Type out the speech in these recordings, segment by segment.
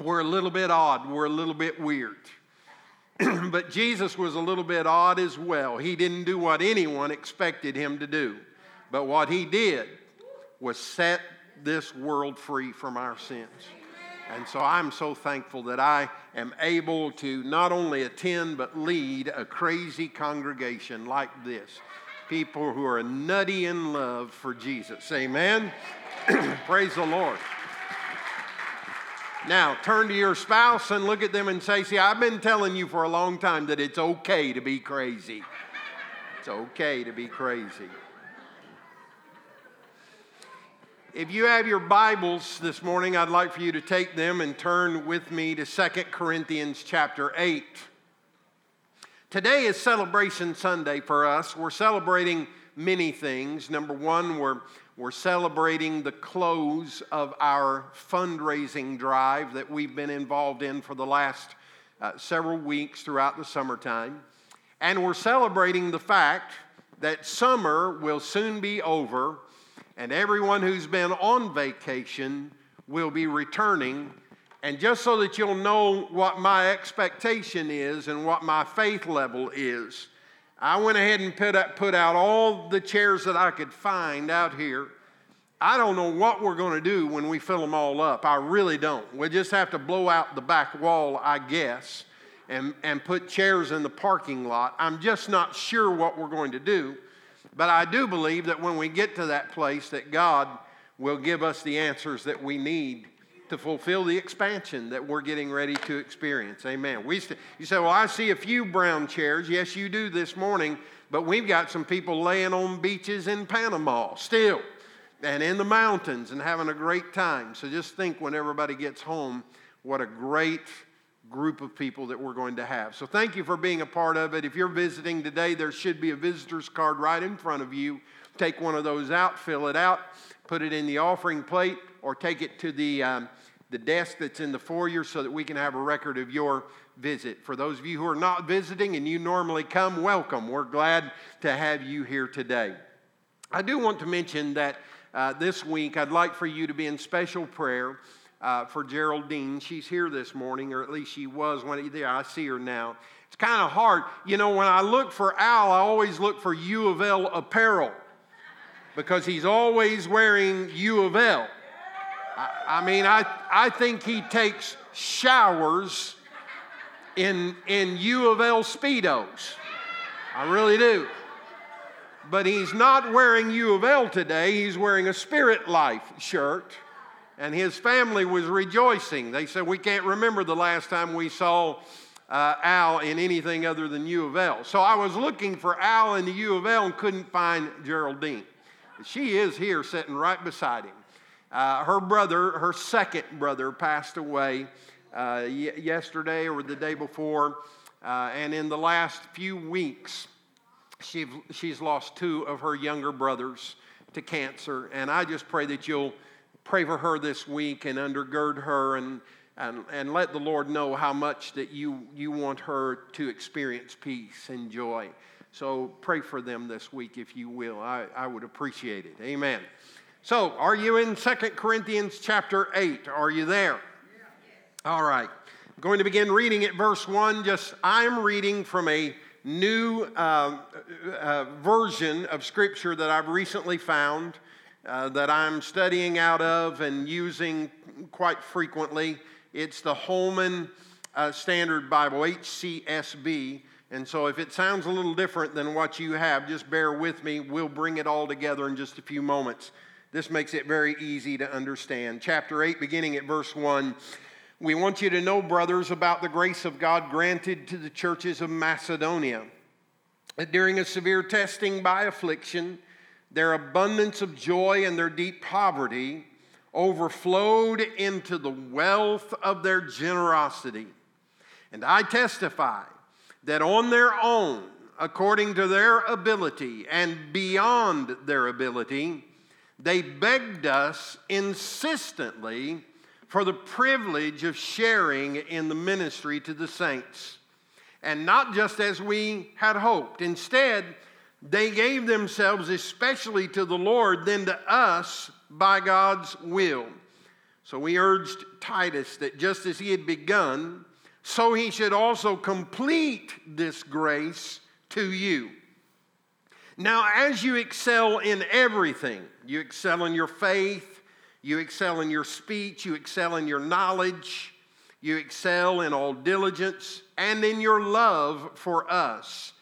we're a little bit odd, we're a little bit weird. but Jesus was a little bit odd as well. He didn't do what anyone expected him to do, but what he did was set this world free from our sins. And so I'm so thankful that I am able to not only attend but lead a crazy congregation like this. People who are nutty in love for Jesus. Amen. Praise the Lord. Now, turn to your spouse and look at them and say, See, I've been telling you for a long time that it's okay to be crazy. It's okay to be crazy. If you have your Bibles this morning, I'd like for you to take them and turn with me to 2 Corinthians chapter 8. Today is Celebration Sunday for us. We're celebrating many things. Number one, we're we're celebrating the close of our fundraising drive that we've been involved in for the last uh, several weeks throughout the summertime. And we're celebrating the fact that summer will soon be over and everyone who's been on vacation will be returning. And just so that you'll know what my expectation is and what my faith level is, I went ahead and put out, put out all the chairs that I could find out here. I don't know what we're going to do when we fill them all up. I really don't. We just have to blow out the back wall, I guess, and, and put chairs in the parking lot. I'm just not sure what we're going to do. But I do believe that when we get to that place, that God will give us the answers that we need to fulfill the expansion that we're getting ready to experience. Amen. We st- you say, Well, I see a few brown chairs. Yes, you do this morning, but we've got some people laying on beaches in Panama still and in the mountains and having a great time. So just think when everybody gets home, what a great group of people that we're going to have. So thank you for being a part of it. If you're visiting today, there should be a visitor's card right in front of you. Take one of those out, fill it out, put it in the offering plate, or take it to the um, the desk that's in the foyer so that we can have a record of your visit. For those of you who are not visiting and you normally come, welcome. We're glad to have you here today. I do want to mention that uh, this week I'd like for you to be in special prayer uh, for Geraldine. She's here this morning, or at least she was when yeah, I see her now. It's kind of hard. You know, when I look for Al, I always look for U of L apparel because he's always wearing U of L. I, mean, I, I think he takes showers in, in U of L Speedos. I really do. But he's not wearing U of L today, he's wearing a Spirit Life shirt. And his family was rejoicing. They said, We can't remember the last time we saw uh, Al in anything other than U of L. So I was looking for Al in the U of L and couldn't find Geraldine. She is here sitting right beside him. Uh, her brother, her second brother, passed away uh, y- yesterday or the day before. Uh, and in the last few weeks, she, she's lost two of her younger brothers to cancer. And I just pray that you'll pray for her this week and undergird her and, and, and let the Lord know how much that you, you want her to experience peace and joy. So pray for them this week if you will. I, I would appreciate it. Amen. So, are you in Second Corinthians chapter 8? Are you there? All right. I'm going to begin reading at verse 1. Just, I'm reading from a new uh, uh, version of Scripture that I've recently found uh, that I'm studying out of and using quite frequently. It's the Holman uh, Standard Bible, HCSB. And so, if it sounds a little different than what you have, just bear with me. We'll bring it all together in just a few moments. This makes it very easy to understand. Chapter 8, beginning at verse 1. We want you to know, brothers, about the grace of God granted to the churches of Macedonia. That during a severe testing by affliction, their abundance of joy and their deep poverty overflowed into the wealth of their generosity. And I testify that on their own, according to their ability and beyond their ability, they begged us insistently for the privilege of sharing in the ministry to the saints. And not just as we had hoped. Instead, they gave themselves especially to the Lord, then to us by God's will. So we urged Titus that just as he had begun, so he should also complete this grace to you. Now, as you excel in everything, you excel in your faith, you excel in your speech, you excel in your knowledge, you excel in all diligence, and in your love for us.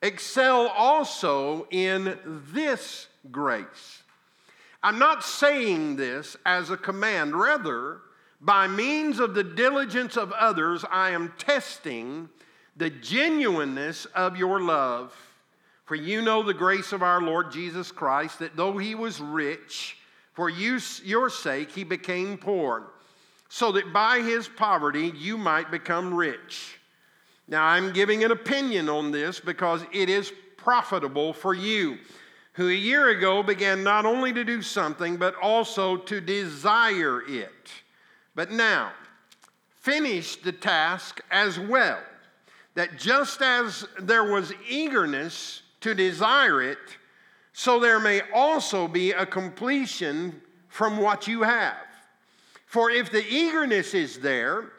Excel also in this grace. I'm not saying this as a command, rather, by means of the diligence of others, I am testing the genuineness of your love. For you know the grace of our Lord Jesus Christ, that though he was rich, for you, your sake he became poor, so that by his poverty you might become rich. Now I'm giving an opinion on this because it is profitable for you, who a year ago began not only to do something, but also to desire it. But now, finish the task as well, that just as there was eagerness to desire it, so there may also be a completion from what you have. For if the eagerness is there,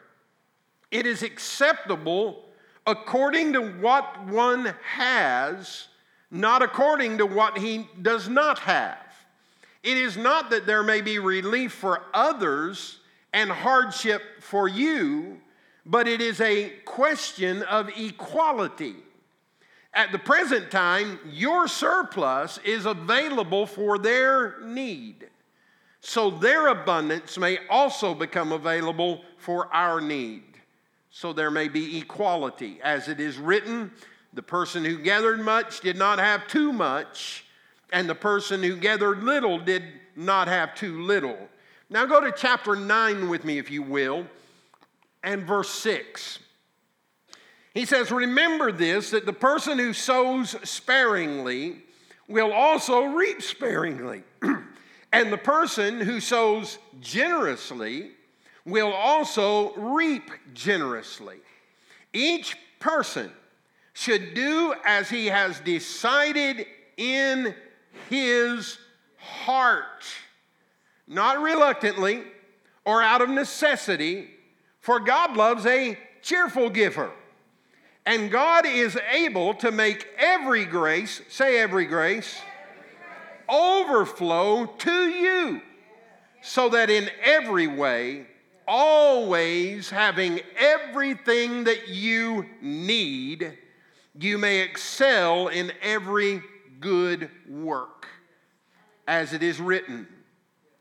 it is acceptable according to what one has, not according to what he does not have. It is not that there may be relief for others and hardship for you, but it is a question of equality. At the present time, your surplus is available for their need, so their abundance may also become available for our need. So there may be equality. As it is written, the person who gathered much did not have too much, and the person who gathered little did not have too little. Now go to chapter 9 with me, if you will, and verse 6. He says, Remember this, that the person who sows sparingly will also reap sparingly. and the person who sows generously will also reap generously. Each person should do as he has decided in his heart not reluctantly or out of necessity, for God loves a cheerful giver. And God is able to make every grace, say every grace, overflow to you, so that in every way, always having everything that you need, you may excel in every good work. As it is written,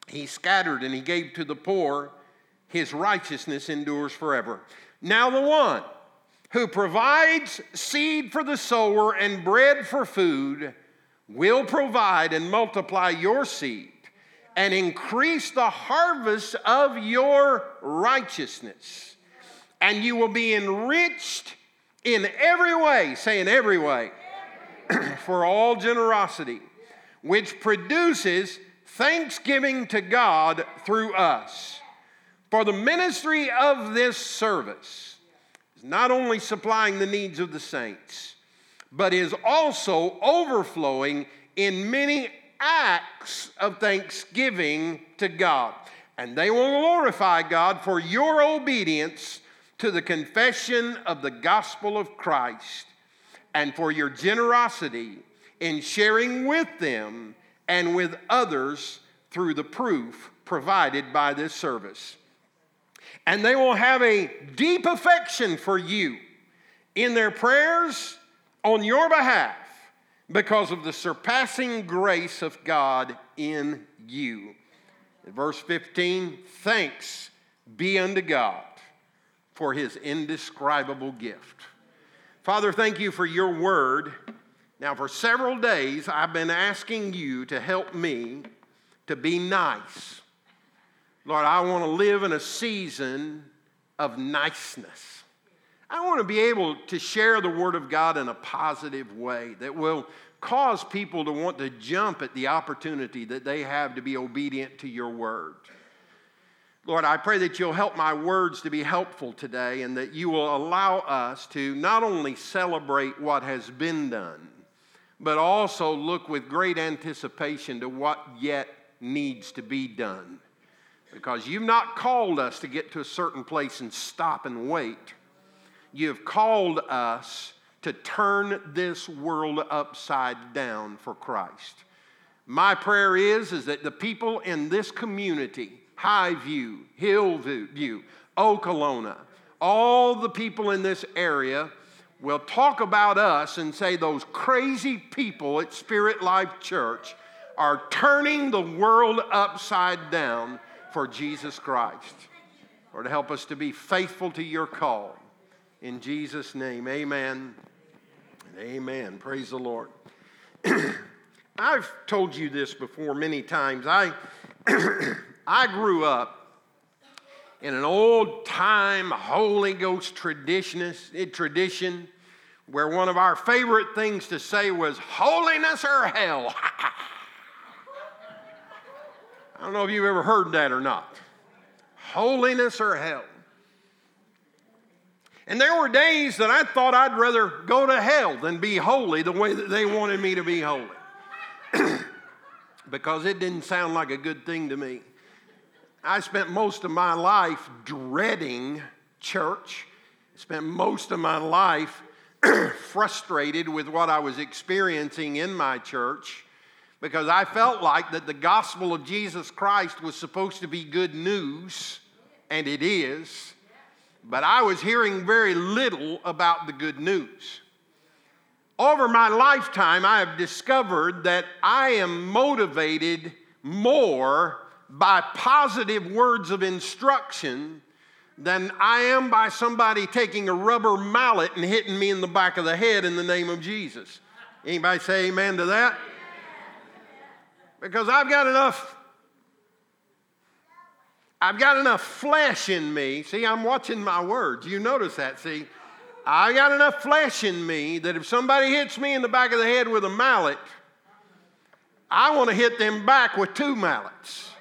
he scattered and he gave to the poor. His righteousness endures forever. Now, the one who provides seed for the sower and bread for food will provide and multiply your seed and increase the harvest of your righteousness. And you will be enriched in every way, say in every way, for all generosity, which produces thanksgiving to God through us. For the ministry of this service is not only supplying the needs of the saints, but is also overflowing in many acts of thanksgiving to God. And they will glorify God for your obedience to the confession of the gospel of Christ and for your generosity in sharing with them and with others through the proof provided by this service. And they will have a deep affection for you in their prayers on your behalf because of the surpassing grace of God in you. Verse 15, thanks be unto God for his indescribable gift. Father, thank you for your word now, for several days, I've been asking you to help me to be nice. Lord, I want to live in a season of niceness. I want to be able to share the Word of God in a positive way that will cause people to want to jump at the opportunity that they have to be obedient to your Word. Lord, I pray that you'll help my words to be helpful today and that you will allow us to not only celebrate what has been done, but also look with great anticipation to what yet needs to be done. Because you've not called us to get to a certain place and stop and wait. You've called us to turn this world upside down for Christ. My prayer is, is that the people in this community, Highview, Hillview, Okolona, all the people in this area will talk about us and say those crazy people at Spirit Life Church are turning the world upside down for Jesus Christ. Or to help us to be faithful to your call. In Jesus' name, amen. Amen. Praise the Lord. I've told you this before many times. I, I grew up in an old time Holy Ghost eh, tradition where one of our favorite things to say was holiness or hell. I don't know if you've ever heard that or not. Holiness or hell. And there were days that I thought I'd rather go to hell than be holy the way that they wanted me to be holy. because it didn't sound like a good thing to me. I spent most of my life dreading church, spent most of my life frustrated with what I was experiencing in my church because I felt like that the gospel of Jesus Christ was supposed to be good news, and it is, but I was hearing very little about the good news. Over my lifetime, I have discovered that I am motivated more by positive words of instruction than I am by somebody taking a rubber mallet and hitting me in the back of the head in the name of Jesus. Anybody say amen to that? Because I've got enough I've got enough flesh in me. See, I'm watching my words. You notice that, see? I've got enough flesh in me that if somebody hits me in the back of the head with a mallet, I want to hit them back with two mallets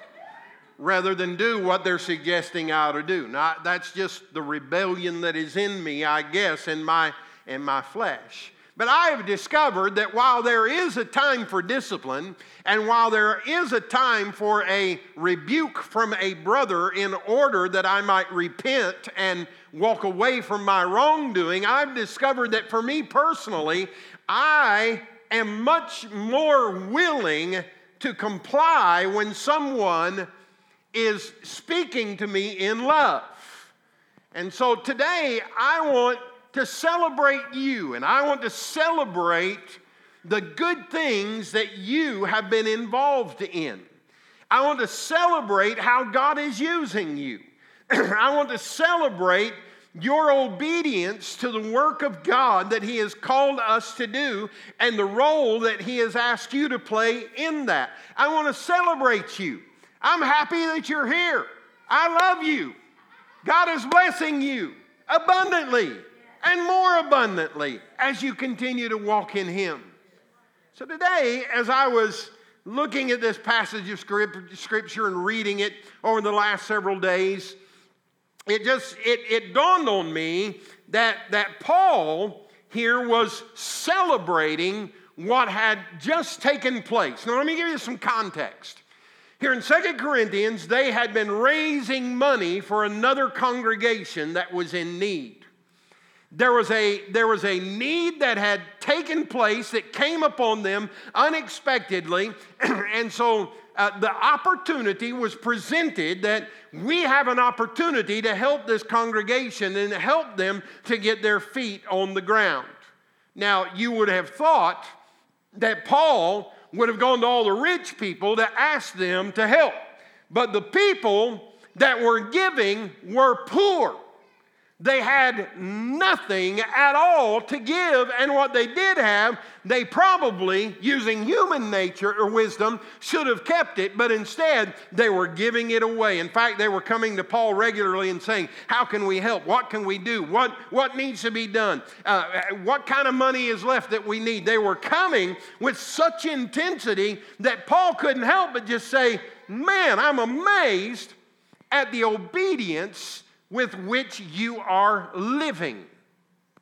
rather than do what they're suggesting I ought to do. Now, that's just the rebellion that is in me, I guess, in my, in my flesh. But I have discovered that while there is a time for discipline, and while there is a time for a rebuke from a brother in order that I might repent and walk away from my wrongdoing, I've discovered that for me personally, I am much more willing to comply when someone is speaking to me in love. And so today, I want to celebrate you and I want to celebrate the good things that you have been involved in. I want to celebrate how God is using you. I want to celebrate your obedience to the work of God that He has called us to do and the role that He has asked you to play in that. I want to celebrate you. I'm happy that you're here. I love you. God is blessing you abundantly and more abundantly as you continue to walk in Him. So today, as I was looking at this passage of scripture and reading it over the last several days, it just it, it dawned on me that, that Paul here was celebrating what had just taken place. Now, let me give you some context. Here in Second Corinthians, they had been raising money for another congregation that was in need. There was, a, there was a need that had taken place that came upon them unexpectedly. and so uh, the opportunity was presented that we have an opportunity to help this congregation and help them to get their feet on the ground. Now, you would have thought that Paul would have gone to all the rich people to ask them to help. But the people that were giving were poor. They had nothing at all to give, and what they did have, they probably, using human nature or wisdom, should have kept it, but instead they were giving it away. In fact, they were coming to Paul regularly and saying, How can we help? What can we do? What, what needs to be done? Uh, what kind of money is left that we need? They were coming with such intensity that Paul couldn't help but just say, Man, I'm amazed at the obedience with which you are living.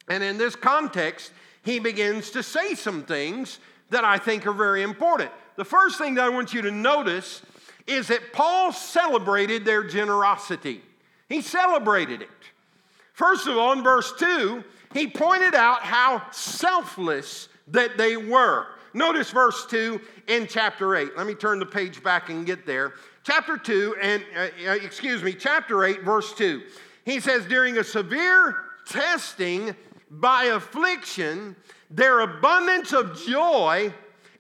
And in this context, he begins to say some things that I think are very important. The first thing that I want you to notice is that Paul celebrated their generosity. He celebrated it. First of all, in verse 2, he pointed out how selfless that they were. Notice verse 2 in chapter 8. Let me turn the page back and get there. Chapter 2, and uh, uh excuse me, chapter 8, verse 2. He says, During a severe testing by affliction, their abundance of joy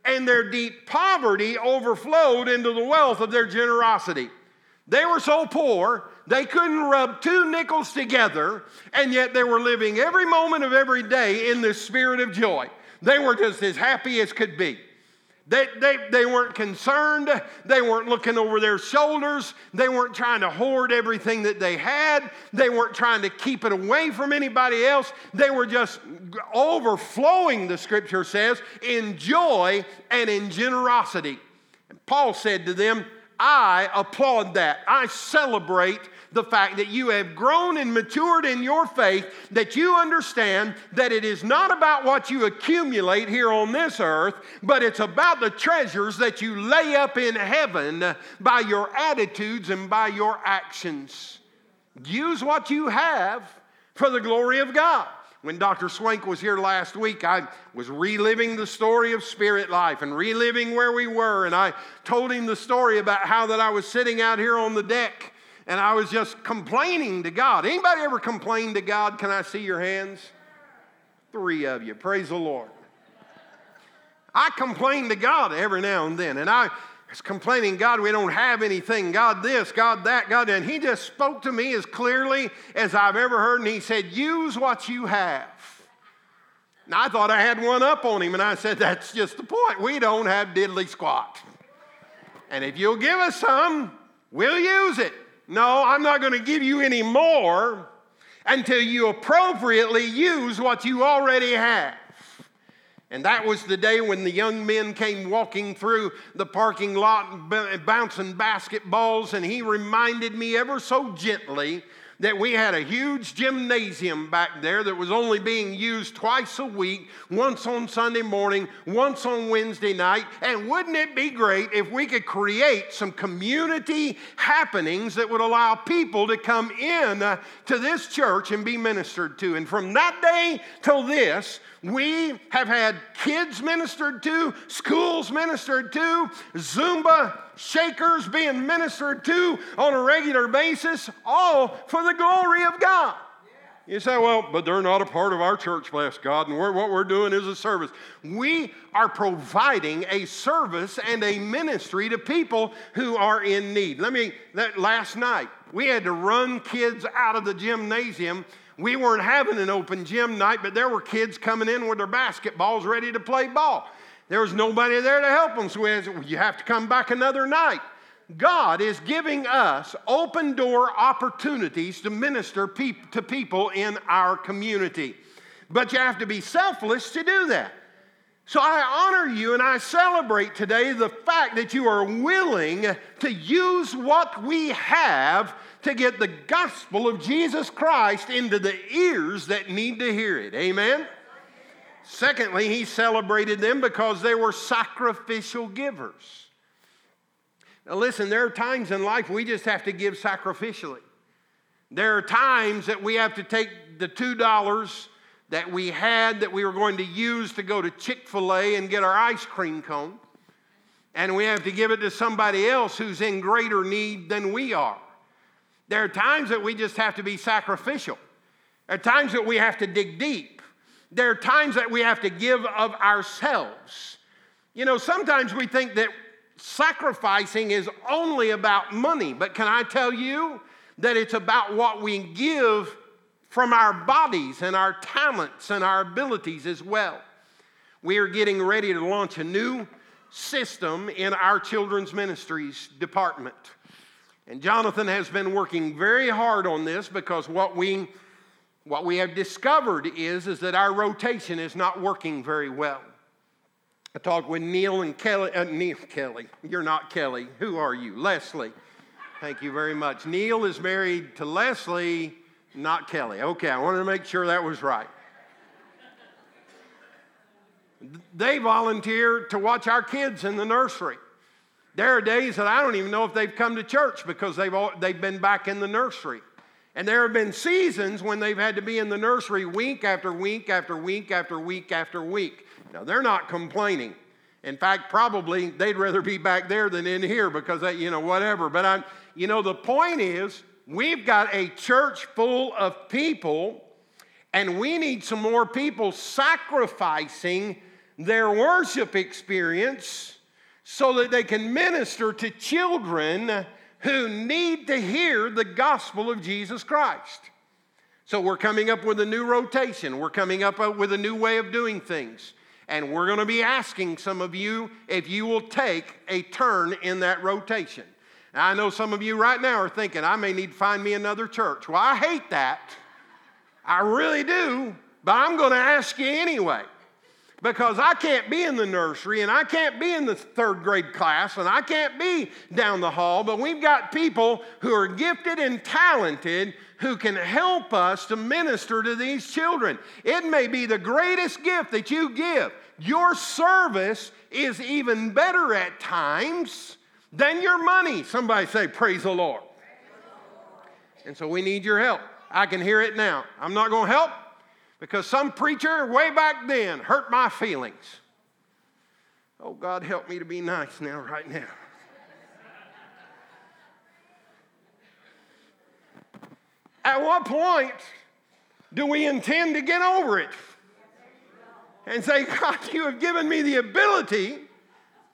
and their deep poverty overflowed into the wealth of their generosity. They were so poor, they couldn't rub two nickels together, and yet they were living every moment of every day in this spirit of joy. They were just as happy as could be. They, they, they weren't concerned. They weren't looking over their shoulders. They weren't trying to hoard everything that they had. They weren't trying to keep it away from anybody else. They were just overflowing, the scripture says, in joy and in generosity. And Paul said to them, I applaud that. I celebrate the fact that you have grown and matured in your faith, that you understand that it is not about what you accumulate here on this earth, but it's about the treasures that you lay up in heaven by your attitudes and by your actions. Use what you have for the glory of God. When Dr. Swank was here last week, I was reliving the story of spirit life and reliving where we were. And I told him the story about how that I was sitting out here on the deck and I was just complaining to God. Anybody ever complain to God? Can I see your hands? Three of you. Praise the Lord. I complain to God every now and then, and I was complaining, God, we don't have anything. God, this, God, that, God. And He just spoke to me as clearly as I've ever heard, and He said, Use what you have. Now, I thought I had one up on Him, and I said, That's just the point. We don't have diddly squat. And if you'll give us some, we'll use it. No, I'm not going to give you any more until you appropriately use what you already have. And that was the day when the young men came walking through the parking lot bouncing basketballs, and he reminded me ever so gently that we had a huge gymnasium back there that was only being used twice a week, once on Sunday morning, once on Wednesday night. And wouldn't it be great if we could create some community happenings that would allow people to come in uh, to this church and be ministered to? And from that day till this, we have had kids ministered to, schools ministered to, Zumba shakers being ministered to on a regular basis, all for the glory of God. You say, well, but they're not a part of our church, bless God, and we're, what we're doing is a service. We are providing a service and a ministry to people who are in need. Let me, that last night, we had to run kids out of the gymnasium we weren't having an open gym night, but there were kids coming in with their basketballs ready to play ball. There was nobody there to help them, so said, well, you have to come back another night. God is giving us open door opportunities to minister to people in our community. But you have to be selfless to do that. So I honor you and I celebrate today the fact that you are willing to use what we have to get the gospel of Jesus Christ into the ears that need to hear it. Amen? Secondly, he celebrated them because they were sacrificial givers. Now, listen, there are times in life we just have to give sacrificially. There are times that we have to take the $2 that we had that we were going to use to go to Chick fil A and get our ice cream cone, and we have to give it to somebody else who's in greater need than we are. There are times that we just have to be sacrificial. There are times that we have to dig deep. There are times that we have to give of ourselves. You know, sometimes we think that sacrificing is only about money, but can I tell you that it's about what we give from our bodies and our talents and our abilities as well? We are getting ready to launch a new system in our children's ministries department. And Jonathan has been working very hard on this because what we, what we have discovered is, is that our rotation is not working very well. I talked with Neil and Kelly. Uh, Neil, Kelly, you're not Kelly. Who are you? Leslie. Thank you very much. Neil is married to Leslie, not Kelly. Okay, I wanted to make sure that was right. They volunteer to watch our kids in the nursery. There are days that I don't even know if they've come to church because they've, all, they've been back in the nursery. And there have been seasons when they've had to be in the nursery week after week after week after week after week. Now, they're not complaining. In fact, probably they'd rather be back there than in here because, they, you know, whatever. But I'm, you know, the point is, we've got a church full of people, and we need some more people sacrificing their worship experience so that they can minister to children who need to hear the gospel of Jesus Christ. So we're coming up with a new rotation. We're coming up uh, with a new way of doing things. And we're going to be asking some of you if you will take a turn in that rotation. Now, I know some of you right now are thinking, I may need to find me another church. Well, I hate that. I really do. But I'm going to ask you anyway because I can't be in the nursery and I can't be in the third grade class and I can't be down the hall, but we've got people who are gifted and talented who can help us to minister to these children. It may be the greatest gift that you give. Your service is even better at times than your money. Somebody say, Praise the Lord. And so we need your help. I can hear it now. I'm not going to help because some preacher way back then hurt my feelings. Oh, God, help me to be nice now, right now. At what point do we intend to get over it and say, God, you have given me the ability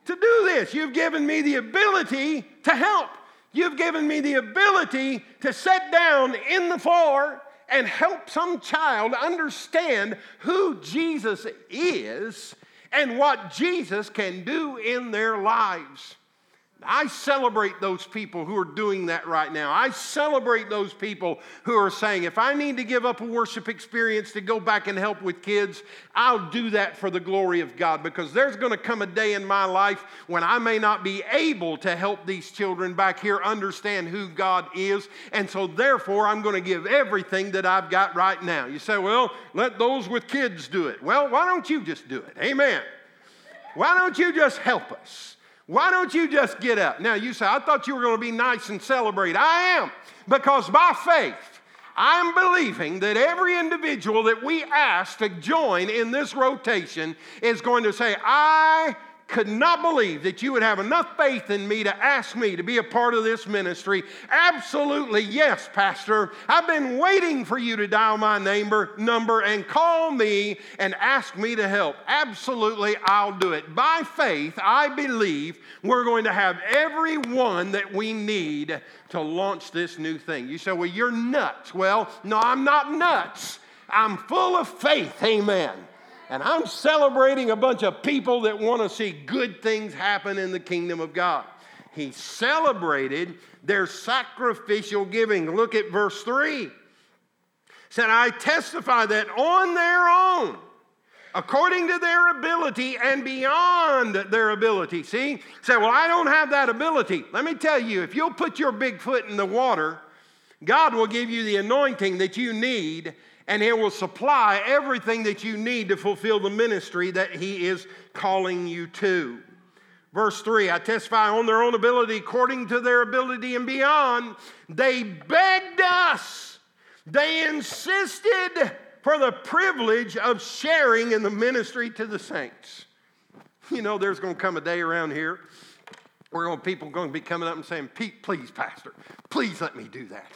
to do this? You've given me the ability to help. You've given me the ability to sit down in the floor and help some child understand who Jesus is and what Jesus can do in their lives. I celebrate those people who are doing that right now. I celebrate those people who are saying, if I need to give up a worship experience to go back and help with kids, I'll do that for the glory of God because there's going to come a day in my life when I may not be able to help these children back here understand who God is. And so, therefore, I'm going to give everything that I've got right now. You say, well, let those with kids do it. Well, why don't you just do it? Amen. Why don't you just help us? Why don't you just get up? Now, you say, I thought you were going to be nice and celebrate. I am, because by faith, I'm believing that every individual that we ask to join in this rotation is going to say, I could not believe that you would have enough faith in me to ask me to be a part of this ministry. Absolutely, yes, Pastor. I've been waiting for you to dial my number, number and call me and ask me to help. Absolutely, I'll do it. By faith, I believe we're going to have everyone that we need to launch this new thing. You say, Well, you're nuts. Well, no, I'm not nuts. I'm full of faith. Amen and I'm celebrating a bunch of people that want to see good things happen in the kingdom of God. He celebrated their sacrificial giving. Look at verse 3. Said, I testify that on their own, according to their ability and beyond their ability. See? Say, well, I don't have that ability. Let me tell you, if you'll put your big foot in the water, God will give you the anointing that you need and He will supply everything that you need to fulfill the ministry that He is calling you to. Verse 3 I testify on their own ability, according to their ability and beyond. They begged us, they insisted for the privilege of sharing in the ministry to the saints. You know, there's going to come a day around here where people are going to be coming up and saying, Pete, please, Pastor, please let me do that.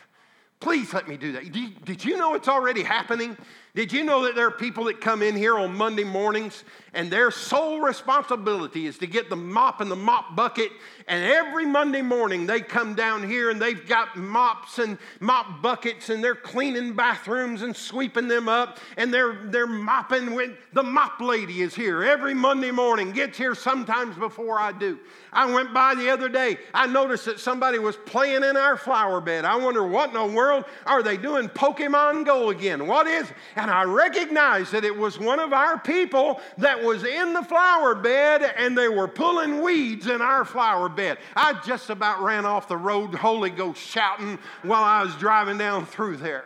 Please let me do that. Did you know it's already happening? Did you know that there are people that come in here on Monday mornings and their sole responsibility is to get the mop and the mop bucket? And every Monday morning they come down here and they've got mops and mop buckets and they're cleaning bathrooms and sweeping them up and they're, they're mopping. When the mop lady is here every Monday morning, gets here sometimes before I do. I went by the other day. I noticed that somebody was playing in our flower bed. I wonder what in the world are they doing Pokemon Go again? What is? And I recognized that it was one of our people that was in the flower bed and they were pulling weeds in our flower bed. I just about ran off the road, Holy Ghost shouting while I was driving down through there.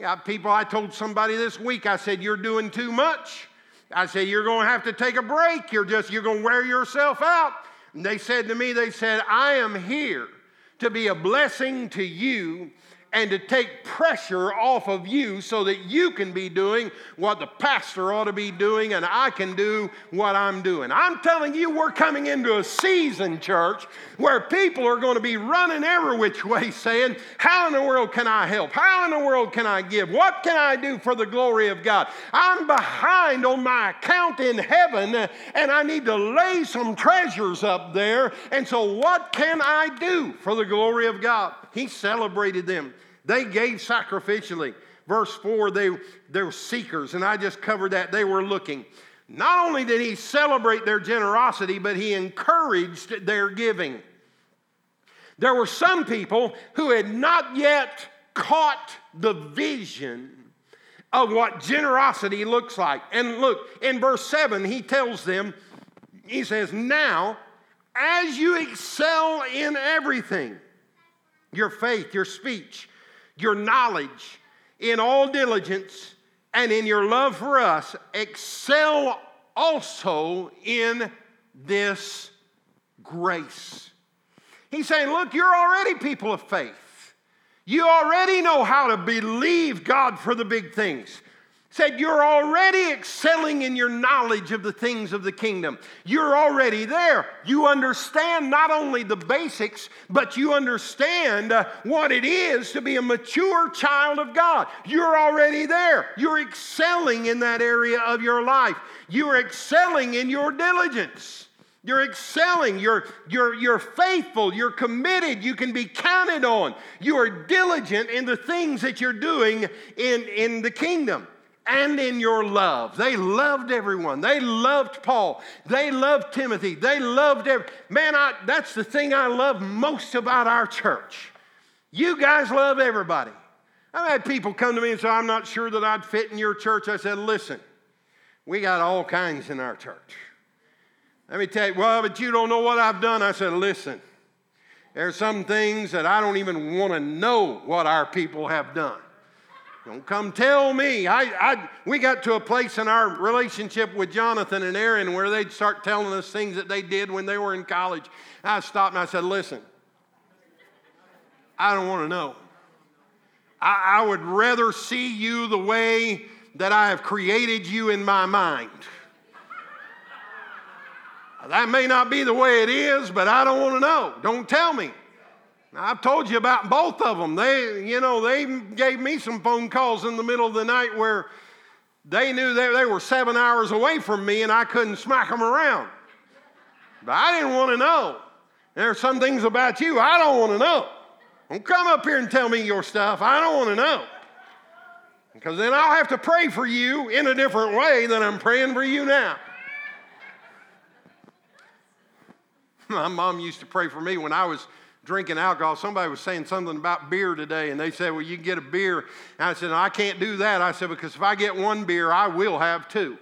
Got people, I told somebody this week, I said, You're doing too much. I said, You're going to have to take a break. You're just, you're going to wear yourself out. And they said to me, they said, I am here to be a blessing to you and to take pressure off of you so that you can be doing what the pastor ought to be doing and I can do what I'm doing. I'm telling you, we're coming into a season, church, where people are going to be running every which way saying, How in the world can I help? How in the world can I give? What can I do for the glory of God? I'm behind on my account in heaven and I need to lay some treasures up there. And so, what can I do for the glory of God? He celebrated them. They gave sacrificially. Verse 4, they, they were seekers, and I just covered that. They were looking. Not only did he celebrate their generosity, but he encouraged their giving. There were some people who had not yet caught the vision of what generosity looks like. And look, in verse 7, he tells them, he says, Now, as you excel in everything, your faith, your speech, your knowledge, in all diligence, and in your love for us, excel also in this grace. He's saying, Look, you're already people of faith. You already know how to believe God for the big things said, You're already excelling in your knowledge of the things of the kingdom. You're already there. You understand not only the basics, but you understand uh, what it is to be a mature child of God. You're already there. You're excelling in that area of your life. You're excelling in your diligence. You're excelling. You're, you're, you're faithful. You're committed. You can be counted on. You are diligent in the things that you're doing in, in the kingdom and in your love. They loved everyone. They loved Paul. They loved Timothy. They loved every man. I, that's the thing I love most about our church. You guys love everybody. I've had people come to me and say, I'm not sure that I'd fit in your church. I said, listen, we got all kinds in our church. Let me tell you, well, but you don't know what I've done. I said, listen, there are some things that I don't even want to know what our people have done. Don't come tell me. I, I, we got to a place in our relationship with Jonathan and Aaron where they'd start telling us things that they did when they were in college. I stopped and I said, Listen, I don't want to know. I, I would rather see you the way that I have created you in my mind. That may not be the way it is, but I don't want to know. Don't tell me. I've told you about both of them. They, you know, they gave me some phone calls in the middle of the night where they knew they, they were seven hours away from me and I couldn't smack them around. But I didn't want to know. There are some things about you I don't want to know. Don't come up here and tell me your stuff. I don't want to know. Because then I'll have to pray for you in a different way than I'm praying for you now. My mom used to pray for me when I was drinking alcohol. Somebody was saying something about beer today, and they said, Well, you can get a beer. And I said, I can't do that. I said, Because if I get one beer, I will have two.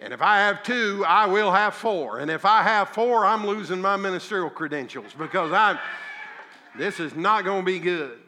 And if I have two, I will have four. And if I have four, I'm losing my ministerial credentials because I'm, this is not going to be good.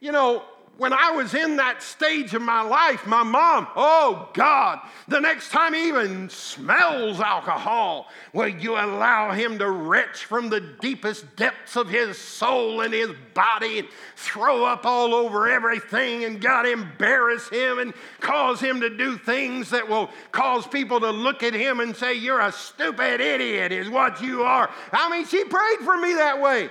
You know, when I was in that stage of my life, my mom, oh God, the next time he even smells alcohol, will you allow him to retch from the deepest depths of his soul and his body and throw up all over everything and God embarrass him and cause him to do things that will cause people to look at him and say, You're a stupid idiot, is what you are. I mean, she prayed for me that way.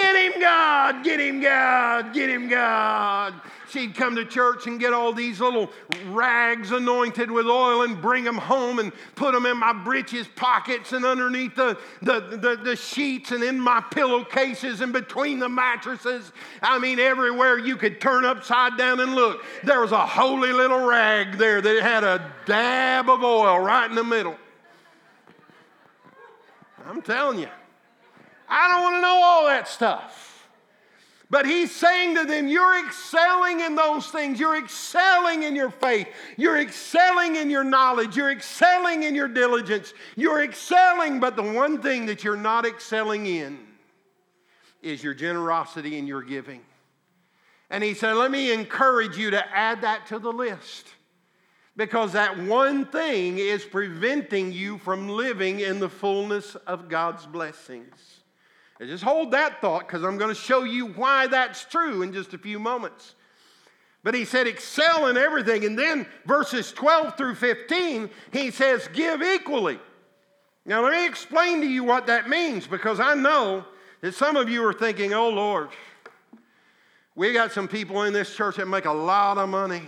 Get him, God, get him, God, get him, God. She'd come to church and get all these little rags anointed with oil and bring them home and put them in my breeches pockets and underneath the, the, the, the sheets and in my pillowcases and between the mattresses. I mean, everywhere you could turn upside down and look, there was a holy little rag there that had a dab of oil right in the middle. I'm telling you. I don't want to know all that stuff. But he's saying to them, You're excelling in those things. You're excelling in your faith. You're excelling in your knowledge. You're excelling in your diligence. You're excelling, but the one thing that you're not excelling in is your generosity and your giving. And he said, Let me encourage you to add that to the list. because that one thing is preventing you from living in the fullness of God's blessings. And just hold that thought because I'm going to show you why that's true in just a few moments. But he said, excel in everything. And then verses 12 through 15, he says, give equally. Now, let me explain to you what that means because I know that some of you are thinking, oh Lord, we got some people in this church that make a lot of money.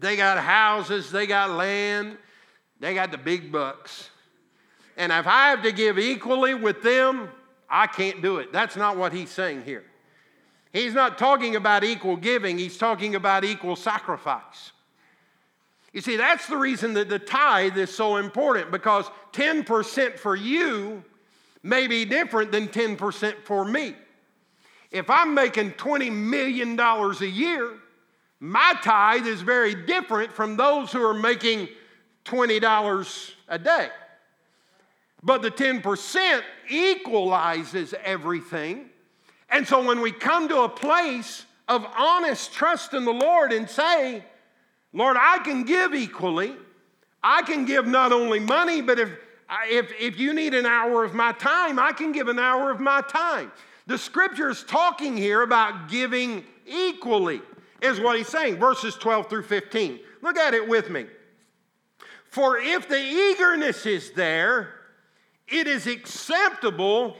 They got houses, they got land, they got the big bucks. And if I have to give equally with them, I can't do it. That's not what he's saying here. He's not talking about equal giving, he's talking about equal sacrifice. You see, that's the reason that the tithe is so important because 10% for you may be different than 10% for me. If I'm making $20 million a year, my tithe is very different from those who are making $20 a day. But the 10% equalizes everything. And so when we come to a place of honest trust in the Lord and say, Lord, I can give equally, I can give not only money, but if, if, if you need an hour of my time, I can give an hour of my time. The scripture is talking here about giving equally is what he's saying, verses 12 through 15. Look at it with me. For if the eagerness is there, it is acceptable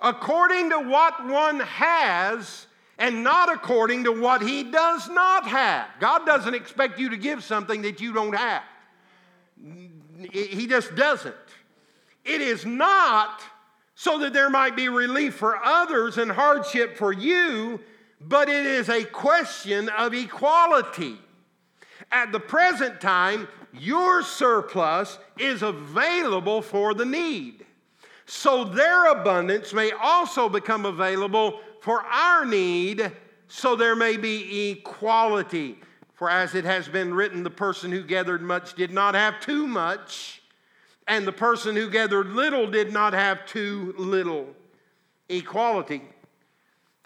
according to what one has and not according to what he does not have. God doesn't expect you to give something that you don't have, He just doesn't. It is not so that there might be relief for others and hardship for you but it is a question of equality. At the present time, your surplus is available for the need. So their abundance may also become available for our need, so there may be equality. For as it has been written, the person who gathered much did not have too much, and the person who gathered little did not have too little. Equality.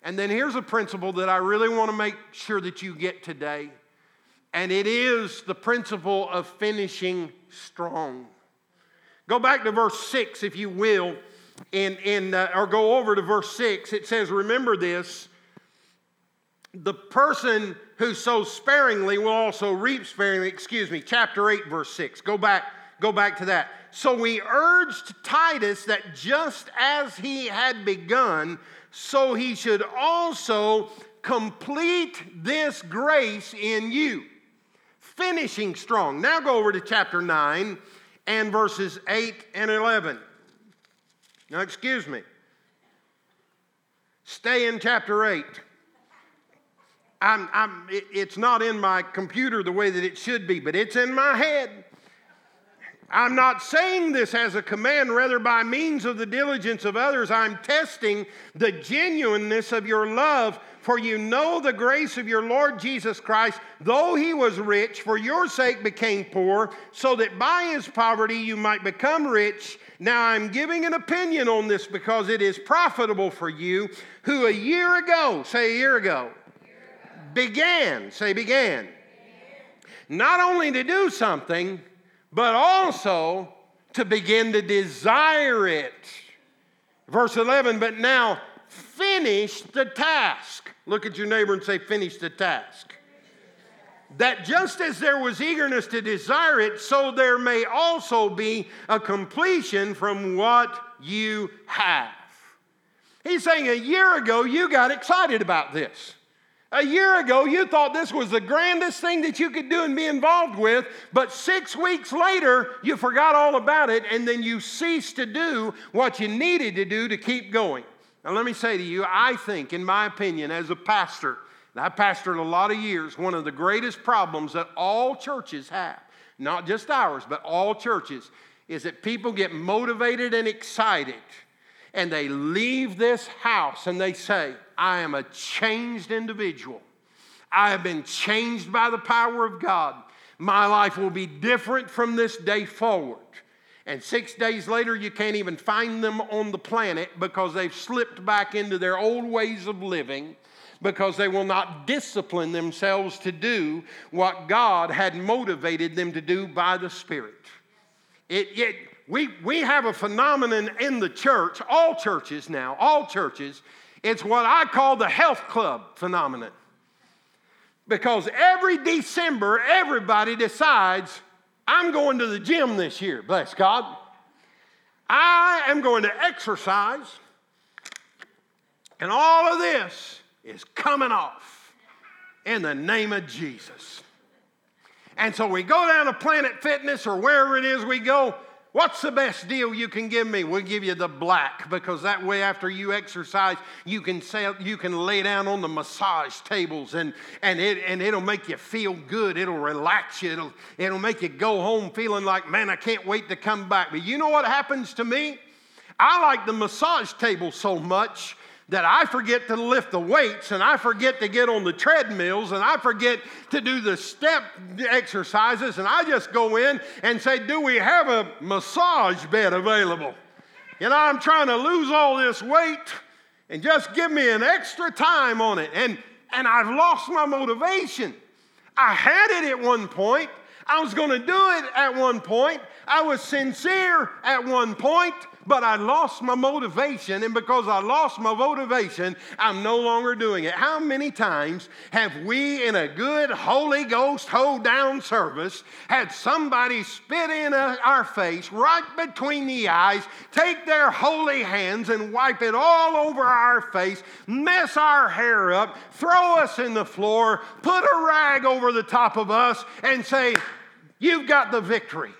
And then here's a principle that I really want to make sure that you get today, and it is the principle of finishing strong. Go back to verse 6, if you will, in, in, uh, or go over to verse 6. It says, Remember this the person who sows sparingly will also reap sparingly. Excuse me, chapter 8, verse 6. Go back, go back to that. So we urged Titus that just as he had begun, so he should also complete this grace in you. Finishing strong. Now go over to chapter 9 and verses 8 and 11. Now, excuse me. Stay in chapter 8. I'm, I'm, it's not in my computer the way that it should be, but it's in my head. I'm not saying this as a command, rather, by means of the diligence of others, I'm testing the genuineness of your love. For you know the grace of your Lord Jesus Christ, though he was rich, for your sake became poor, so that by his poverty you might become rich. Now I'm giving an opinion on this because it is profitable for you, who a year ago, say a year ago, began, say began, not only to do something, but also to begin to desire it. Verse 11, but now finish the task. Look at your neighbor and say, finish the task. That just as there was eagerness to desire it, so there may also be a completion from what you have. He's saying a year ago you got excited about this. A year ago, you thought this was the grandest thing that you could do and be involved with, but six weeks later, you forgot all about it and then you ceased to do what you needed to do to keep going. Now, let me say to you, I think, in my opinion, as a pastor, and I pastored a lot of years, one of the greatest problems that all churches have, not just ours, but all churches, is that people get motivated and excited and they leave this house and they say, I am a changed individual. I have been changed by the power of God. My life will be different from this day forward. And six days later, you can't even find them on the planet because they've slipped back into their old ways of living. because they will not discipline themselves to do what God had motivated them to do by the Spirit. It, it, we, we have a phenomenon in the church, all churches now, all churches. It's what I call the health club phenomenon. Because every December, everybody decides, I'm going to the gym this year, bless God. I am going to exercise, and all of this is coming off in the name of Jesus. And so we go down to Planet Fitness or wherever it is we go, What's the best deal you can give me? We'll give you the black because that way, after you exercise, you can say, you can lay down on the massage tables and, and, it, and it'll make you feel good. It'll relax you. It'll, it'll make you go home feeling like, man, I can't wait to come back. But you know what happens to me? I like the massage table so much that I forget to lift the weights and I forget to get on the treadmills and I forget to do the step exercises and I just go in and say, Do we have a massage bed available? You know, I'm trying to lose all this weight and just give me an extra time on it. And, and I've lost my motivation. I had it at one point. I was going to do it at one point. I was sincere at one point, but I lost my motivation, and because I lost my motivation, I'm no longer doing it. How many times have we, in a good Holy Ghost hold down service, had somebody spit in our face right between the eyes, take their holy hands and wipe it all over our face, mess our hair up, throw us in the floor, put a rag over the top of us, and say, You've got the victory.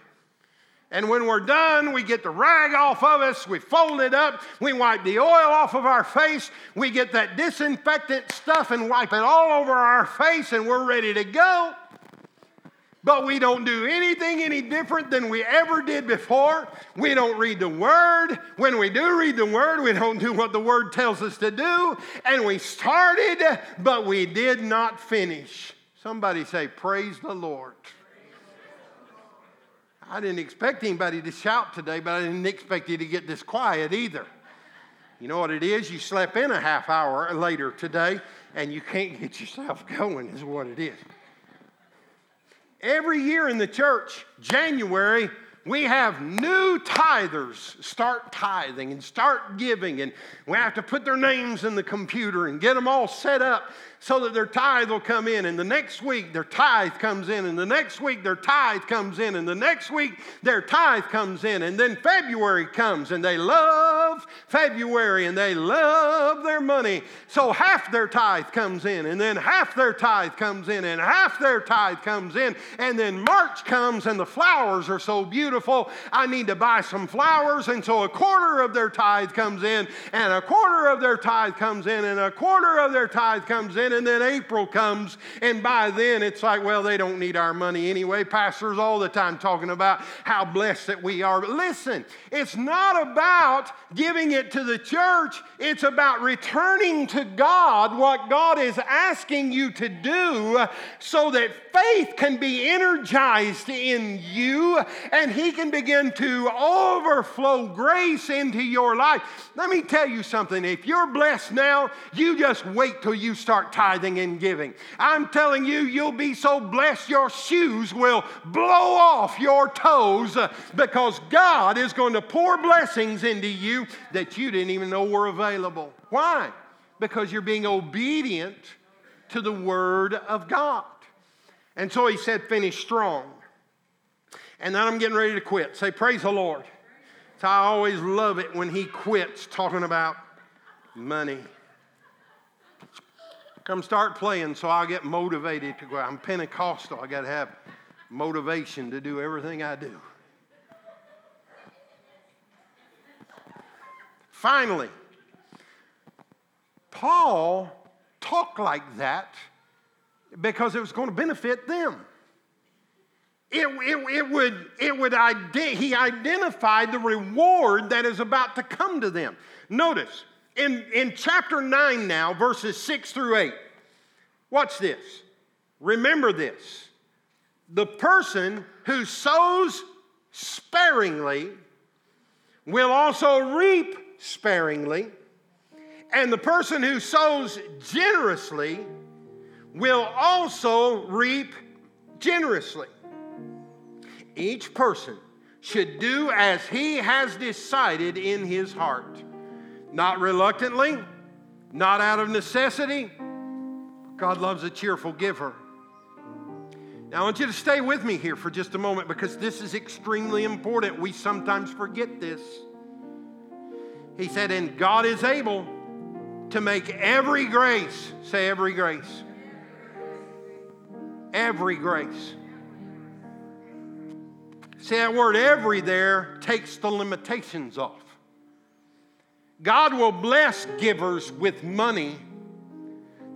And when we're done, we get the rag off of us, we fold it up, we wipe the oil off of our face, we get that disinfectant stuff and wipe it all over our face, and we're ready to go. But we don't do anything any different than we ever did before. We don't read the Word. When we do read the Word, we don't do what the Word tells us to do. And we started, but we did not finish. Somebody say, Praise the Lord. I didn't expect anybody to shout today, but I didn't expect you to get this quiet either. You know what it is? You slept in a half hour later today and you can't get yourself going, is what it is. Every year in the church, January, we have new tithers start tithing and start giving, and we have to put their names in the computer and get them all set up so that their tithe will come in. And the next week, their tithe comes in. And the next week, their tithe comes in. And the next week, their tithe comes in. And then February comes, and they love February and they love their money. So half their tithe comes in, and then half their tithe comes in, and half their tithe comes in. And then March comes, and the flowers are so beautiful. I need to buy some flowers. And so a quarter of their tithe comes in, and a quarter of their tithe comes in, and a quarter of their tithe comes in and then April comes, and by then it's like, well, they don't need our money anyway. Pastors all the time talking about how blessed that we are. But listen, it's not about giving it to the church, it's about returning to God what God is asking you to do so that faith can be energized in you and He can begin to overflow grace into your life. Let me tell you something. If you're blessed now, you just wait till you start tithing and giving. I'm telling you, you'll be so blessed your shoes will blow off your toes because God is going to pour blessings into you that you didn't even know were available. Why? Because you're being obedient to the Word of God. And so he said, finish strong. And then I'm getting ready to quit. Say, praise the Lord. So I always love it when he quits talking about money. Come start playing so I get motivated to go. I'm Pentecostal. I got to have motivation to do everything I do. Finally, Paul talked like that because it was going to benefit them. It, it, it, would, it would ide- he identified the reward that is about to come to them. Notice, in, in chapter 9 now, verses 6 through 8. Watch this. Remember this. The person who sows sparingly will also reap sparingly, And the person who sows generously will also reap generously. Each person should do as he has decided in his heart, not reluctantly, not out of necessity. God loves a cheerful giver. Now, I want you to stay with me here for just a moment because this is extremely important. We sometimes forget this. He said, And God is able to make every grace, say every grace, every grace. See, that word every there takes the limitations off. God will bless givers with money,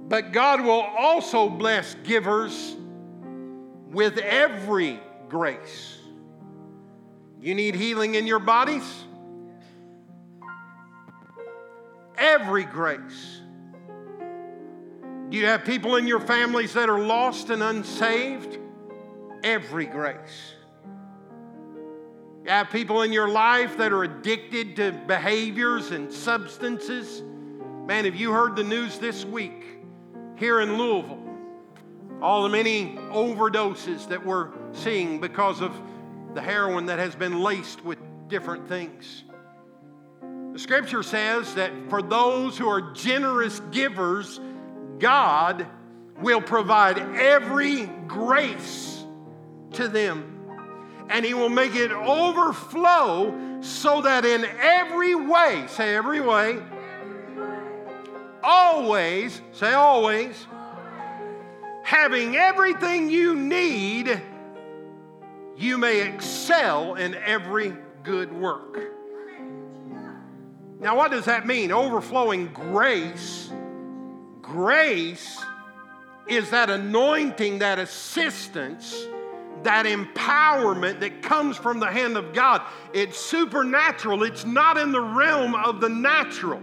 but God will also bless givers with every grace. You need healing in your bodies? Every grace. Do you have people in your families that are lost and unsaved? Every grace. You have people in your life that are addicted to behaviors and substances. Man, have you heard the news this week here in Louisville? All the many overdoses that we're seeing because of the heroin that has been laced with different things. The scripture says that for those who are generous givers, God will provide every grace to them. And He will make it overflow so that in every way, say every way, always, say always, having everything you need, you may excel in every good work. Now, what does that mean? Overflowing grace. Grace is that anointing, that assistance, that empowerment that comes from the hand of God. It's supernatural, it's not in the realm of the natural.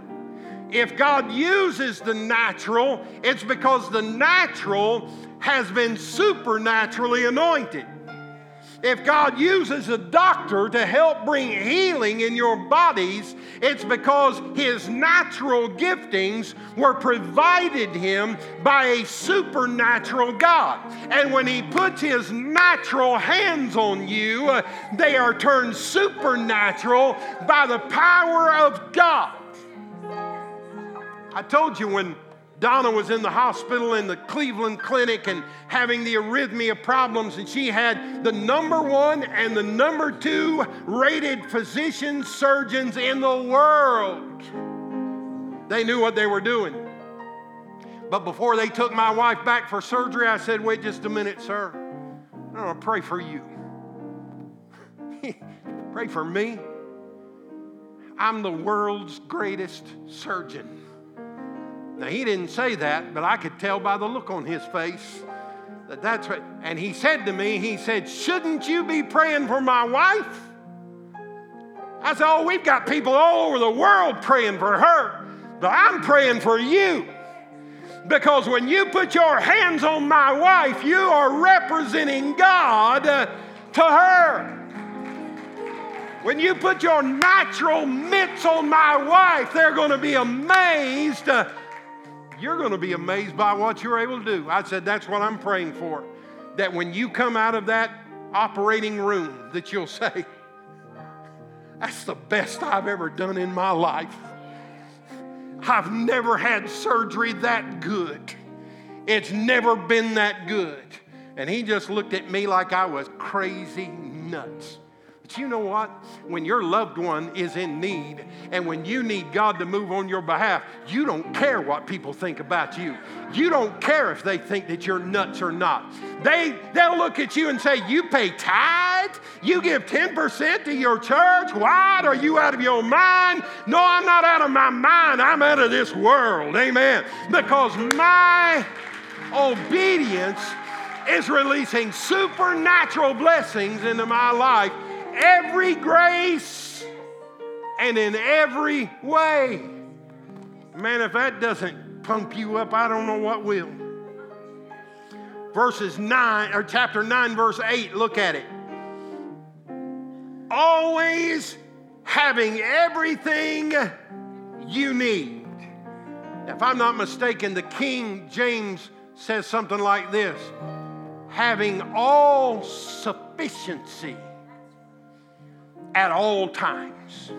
If God uses the natural, it's because the natural has been supernaturally anointed. If God uses a doctor to help bring healing in your bodies, it's because his natural giftings were provided him by a supernatural God. And when he puts his natural hands on you, uh, they are turned supernatural by the power of God. I told you when Donna was in the hospital in the Cleveland Clinic and having the arrhythmia problems, and she had the number one and the number two rated physicians, surgeons in the world. They knew what they were doing. But before they took my wife back for surgery, I said, Wait just a minute, sir. I want to pray for you. pray for me. I'm the world's greatest surgeon. Now, he didn't say that, but I could tell by the look on his face that that's what. And he said to me, he said, Shouldn't you be praying for my wife? I said, Oh, we've got people all over the world praying for her, but I'm praying for you. Because when you put your hands on my wife, you are representing God uh, to her. When you put your natural mitts on my wife, they're going to be amazed uh, you're going to be amazed by what you're able to do. I said, That's what I'm praying for. That when you come out of that operating room, that you'll say, That's the best I've ever done in my life. I've never had surgery that good. It's never been that good. And he just looked at me like I was crazy nuts. But you know what? When your loved one is in need and when you need God to move on your behalf, you don't care what people think about you. You don't care if they think that you're nuts or not. They, they'll look at you and say, You pay tithe? You give 10% to your church? What? Are you out of your mind? No, I'm not out of my mind. I'm out of this world. Amen. Because my obedience is releasing supernatural blessings into my life every grace and in every way. Man, if that doesn't pump you up, I don't know what will. Verses 9, or chapter 9, verse 8, look at it. Always having everything you need. If I'm not mistaken, the King James says something like this having all sufficiency at all times.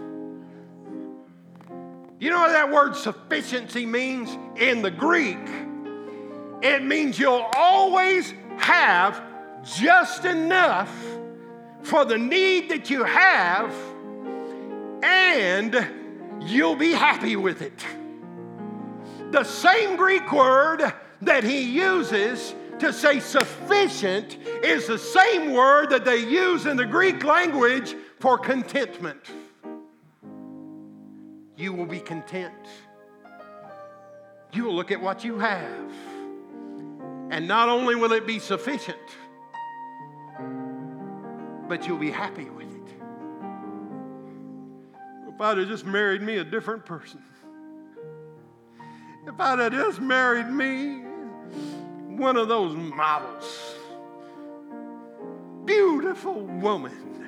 You know what that word sufficiency means in the Greek? It means you'll always have just enough for the need that you have, and you'll be happy with it. The same Greek word that he uses to say sufficient is the same word that they use in the Greek language for contentment. You will be content. You will look at what you have. And not only will it be sufficient, but you'll be happy with it. If I'd have just married me a different person, if I'd have just married me one of those models, beautiful woman,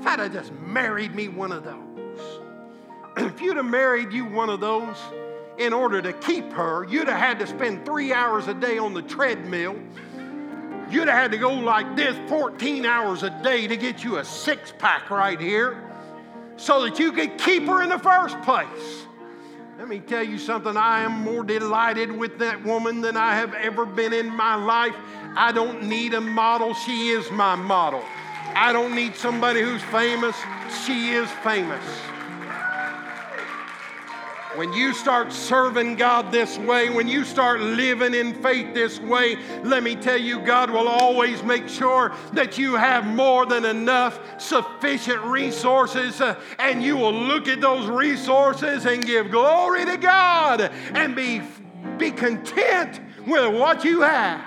if I'd have just married me one of those, if you'd have married you one of those, in order to keep her, you'd have had to spend three hours a day on the treadmill. You'd have had to go like this 14 hours a day to get you a six pack right here so that you could keep her in the first place. Let me tell you something. I am more delighted with that woman than I have ever been in my life. I don't need a model. She is my model. I don't need somebody who's famous. She is famous. When you start serving God this way, when you start living in faith this way, let me tell you, God will always make sure that you have more than enough sufficient resources, uh, and you will look at those resources and give glory to God and be, be content with what you have.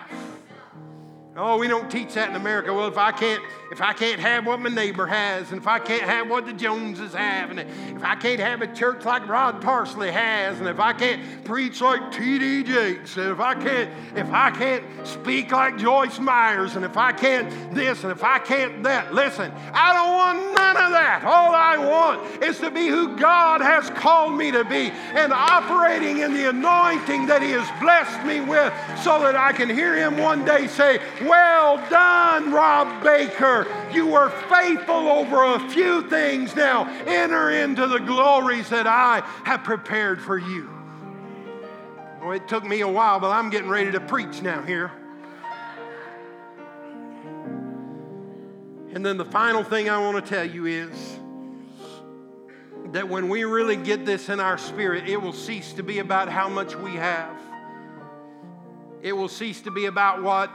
Oh, we don't teach that in America. Well, if I can't if I can't have what my neighbor has, and if I can't have what the Joneses have, and if I can't have a church like Rod Parsley has, and if I can't preach like T.D. Jakes, and if I can't, if I can't speak like Joyce Myers, and if I can't this, and if I can't that, listen, I don't want none of that. All I want is to be who God has called me to be, and operating in the anointing that He has blessed me with, so that I can hear Him one day say, "Well done, Rob Baker." You were faithful over a few things. Now enter into the glories that I have prepared for you. It took me a while, but I'm getting ready to preach now here. And then the final thing I want to tell you is that when we really get this in our spirit, it will cease to be about how much we have. It will cease to be about what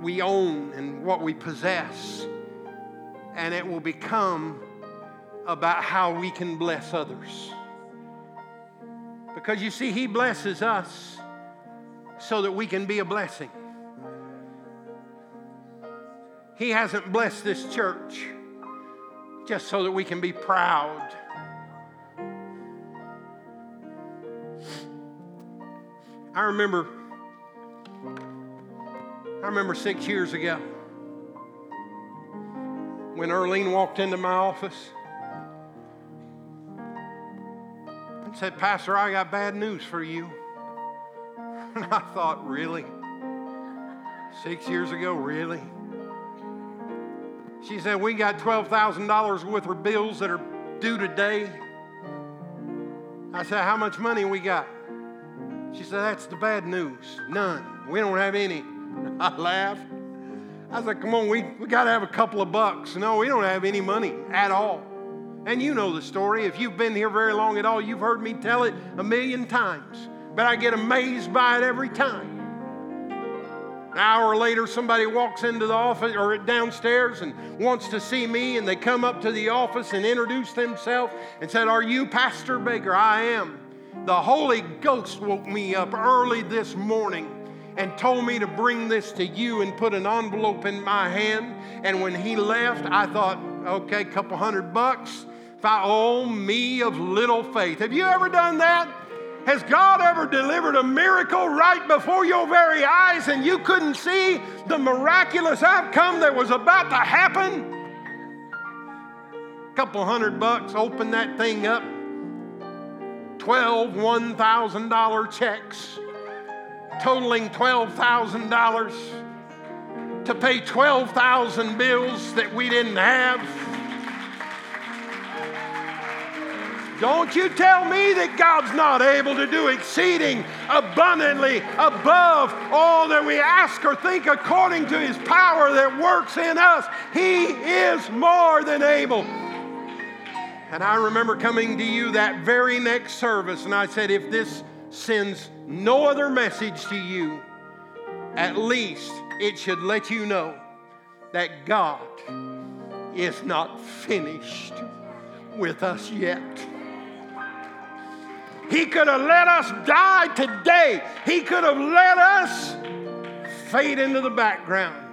we own and what we possess. And it will become about how we can bless others. Because you see, He blesses us so that we can be a blessing. He hasn't blessed this church just so that we can be proud. I remember I remember six years ago when Earlene walked into my office and said, Pastor, I got bad news for you. And I thought, really? Six years ago, really? She said, We got $12,000 worth of bills that are due today. I said, How much money we got? She said, That's the bad news. None. We don't have any. I laughed. I was like, come on, we, we got to have a couple of bucks. No, we don't have any money at all. And you know the story. If you've been here very long at all, you've heard me tell it a million times. But I get amazed by it every time. An hour later, somebody walks into the office or downstairs and wants to see me, and they come up to the office and introduce themselves and said, Are you Pastor Baker? I am. The Holy Ghost woke me up early this morning and told me to bring this to you and put an envelope in my hand. And when he left, I thought, okay, couple hundred bucks. If I owe me of little faith. Have you ever done that? Has God ever delivered a miracle right before your very eyes and you couldn't see the miraculous outcome that was about to happen? A couple hundred bucks, open that thing up. 12 $1,000 checks totaling $12,000 to pay 12,000 bills that we didn't have. Don't you tell me that God's not able to do exceeding abundantly above all that we ask or think according to his power that works in us. He is more than able. And I remember coming to you that very next service, and I said, if this sends no other message to you, at least it should let you know that God is not finished with us yet. He could have let us die today. He could have let us fade into the background.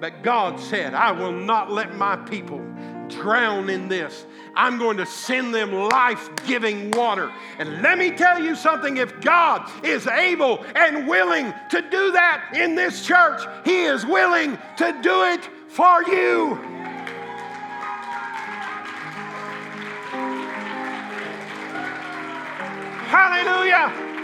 But God said, I will not let my people drown in this. I'm going to send them life giving water. And let me tell you something if God is able and willing to do that in this church, He is willing to do it for you. Hallelujah.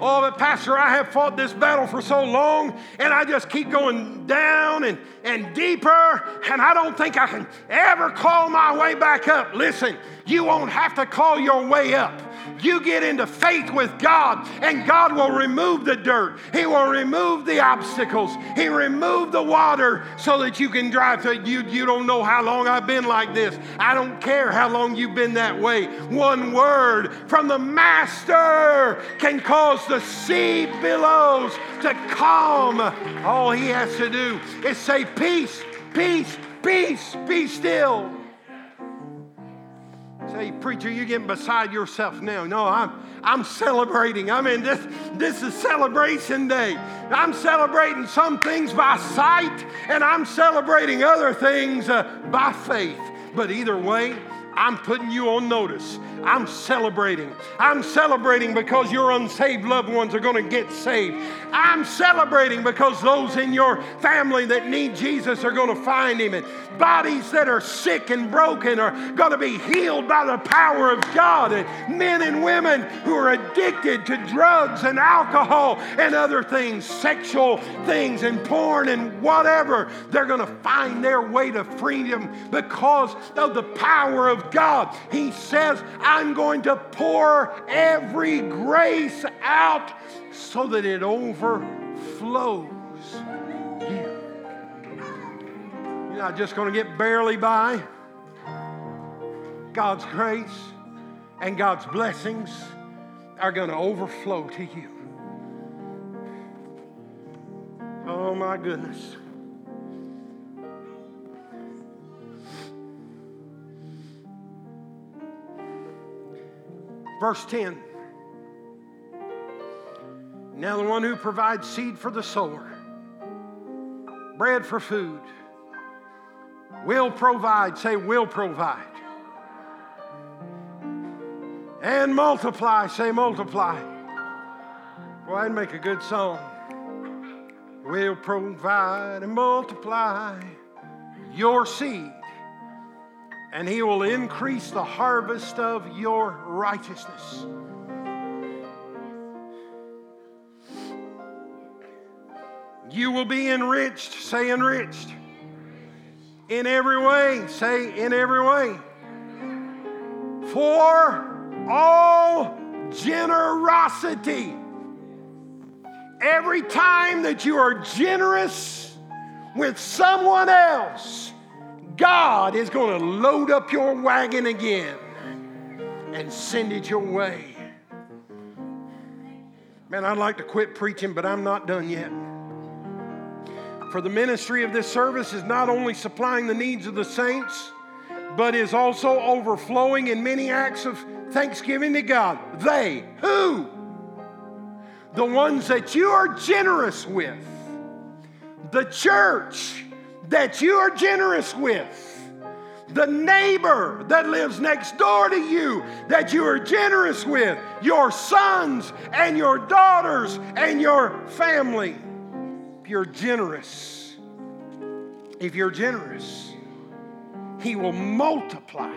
Oh, but Pastor, I have fought this battle for so long, and I just keep going down and, and deeper, and I don't think I can ever call my way back up. Listen, you won't have to call your way up. You get into faith with God, and God will remove the dirt. He will remove the obstacles. He remove the water so that you can drive through. You, you don't know how long I've been like this. I don't care how long you've been that way. One word from the Master can cause the sea billows to calm. All he has to do is say, Peace, peace, peace, be still. Say, preacher, you're getting beside yourself now. No, I'm, I'm celebrating. I mean, this, this is celebration day. I'm celebrating some things by sight, and I'm celebrating other things uh, by faith. But either way, I'm putting you on notice. I'm celebrating. I'm celebrating because your unsaved loved ones are going to get saved. I'm celebrating because those in your family that need Jesus are going to find Him. And bodies that are sick and broken are going to be healed by the power of God. And men and women who are addicted to drugs and alcohol and other things, sexual things and porn and whatever, they're going to find their way to freedom because of the power of God. He says, I'm going to pour every grace out so that it overflows you. You're not just going to get barely by. God's grace and God's blessings are going to overflow to you. Oh my goodness. Verse 10. Now, the one who provides seed for the sower, bread for food, will provide, say, will provide, and multiply, say, multiply. Well, I'd make a good song. Will provide and multiply your seed and he will increase the harvest of your righteousness. You will be enriched, say enriched. In every way, say in every way. For all generosity. Every time that you are generous with someone else, God is going to load up your wagon again and send it your way. Man, I'd like to quit preaching, but I'm not done yet. For the ministry of this service is not only supplying the needs of the saints, but is also overflowing in many acts of thanksgiving to God. They, who? The ones that you are generous with. The church that you are generous with, the neighbor that lives next door to you that you are generous with, your sons and your daughters and your family. If you're generous, if you're generous, He will multiply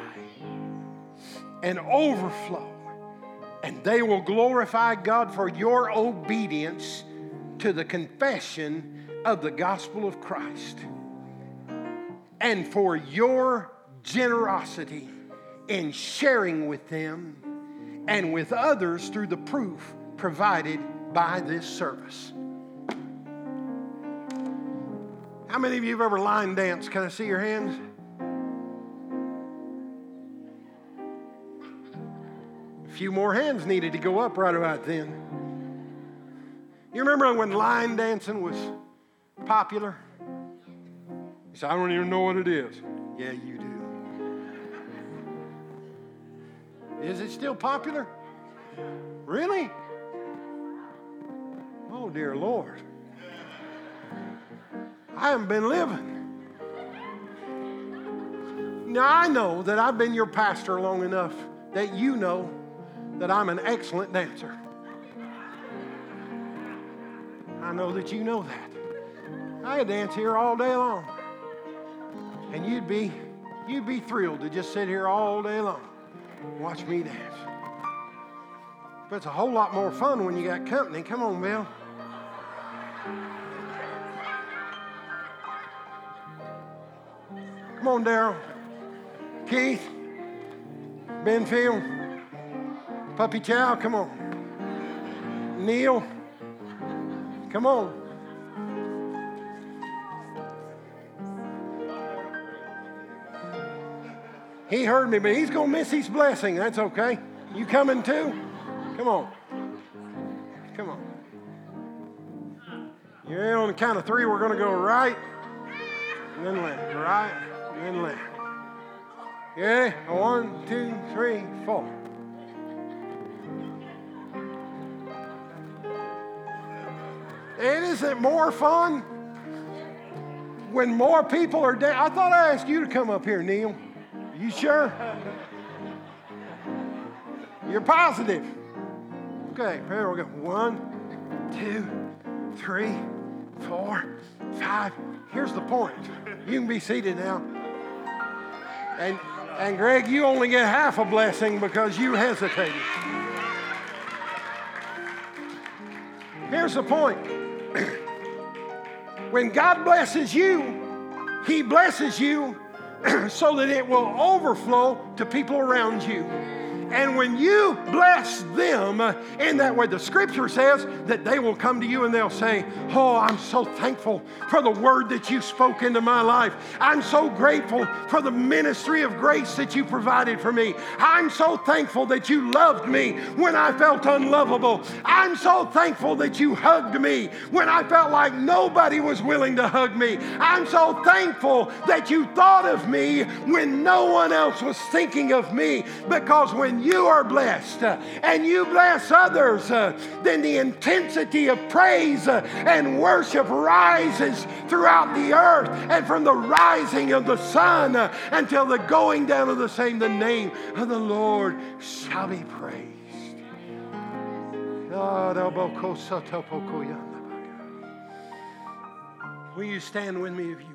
and overflow. And they will glorify God for your obedience to the confession of the gospel of Christ and for your generosity in sharing with them and with others through the proof provided by this service. How many of you have ever line danced? Can I see your hands? A few more hands needed to go up right about then. You remember when line dancing was popular? You say, I don't even know what it is. Yeah, you do. Is it still popular? Really? Oh, dear Lord. I haven't been living. Now, I know that I've been your pastor long enough that you know that I'm an excellent dancer. I know that you know that. I dance here all day long. And you'd be you'd be thrilled to just sit here all day long. Watch me dance. But it's a whole lot more fun when you got company. Come on, Bill. Come on, Daryl. Keith. Benfield. Puppy Chow, come on. Neil. Come on. He heard me, but he's going to miss his blessing. That's okay. You coming too? Come on. Come on. You're on the count of three. We're going to go right, and then left. Right, and then left. Yeah, one, two, three, four. And is it more fun when more people are dead? I thought I asked you to come up here, Neil. You sure? You're positive. Okay, here we go. One, two, three, four, five. Here's the point. You can be seated now. And and Greg, you only get half a blessing because you hesitated. Here's the point. when God blesses you, He blesses you so that it will overflow to people around you. And when you bless them uh, in that way, the scripture says that they will come to you and they'll say, Oh, I'm so thankful for the word that you spoke into my life. I'm so grateful for the ministry of grace that you provided for me. I'm so thankful that you loved me when I felt unlovable. I'm so thankful that you hugged me when I felt like nobody was willing to hug me. I'm so thankful that you thought of me when no one else was thinking of me because when you are blessed uh, and you bless others, uh, then the intensity of praise uh, and worship rises throughout the earth. And from the rising of the sun until the going down of the same, the name of the Lord shall be praised. Will you stand with me if you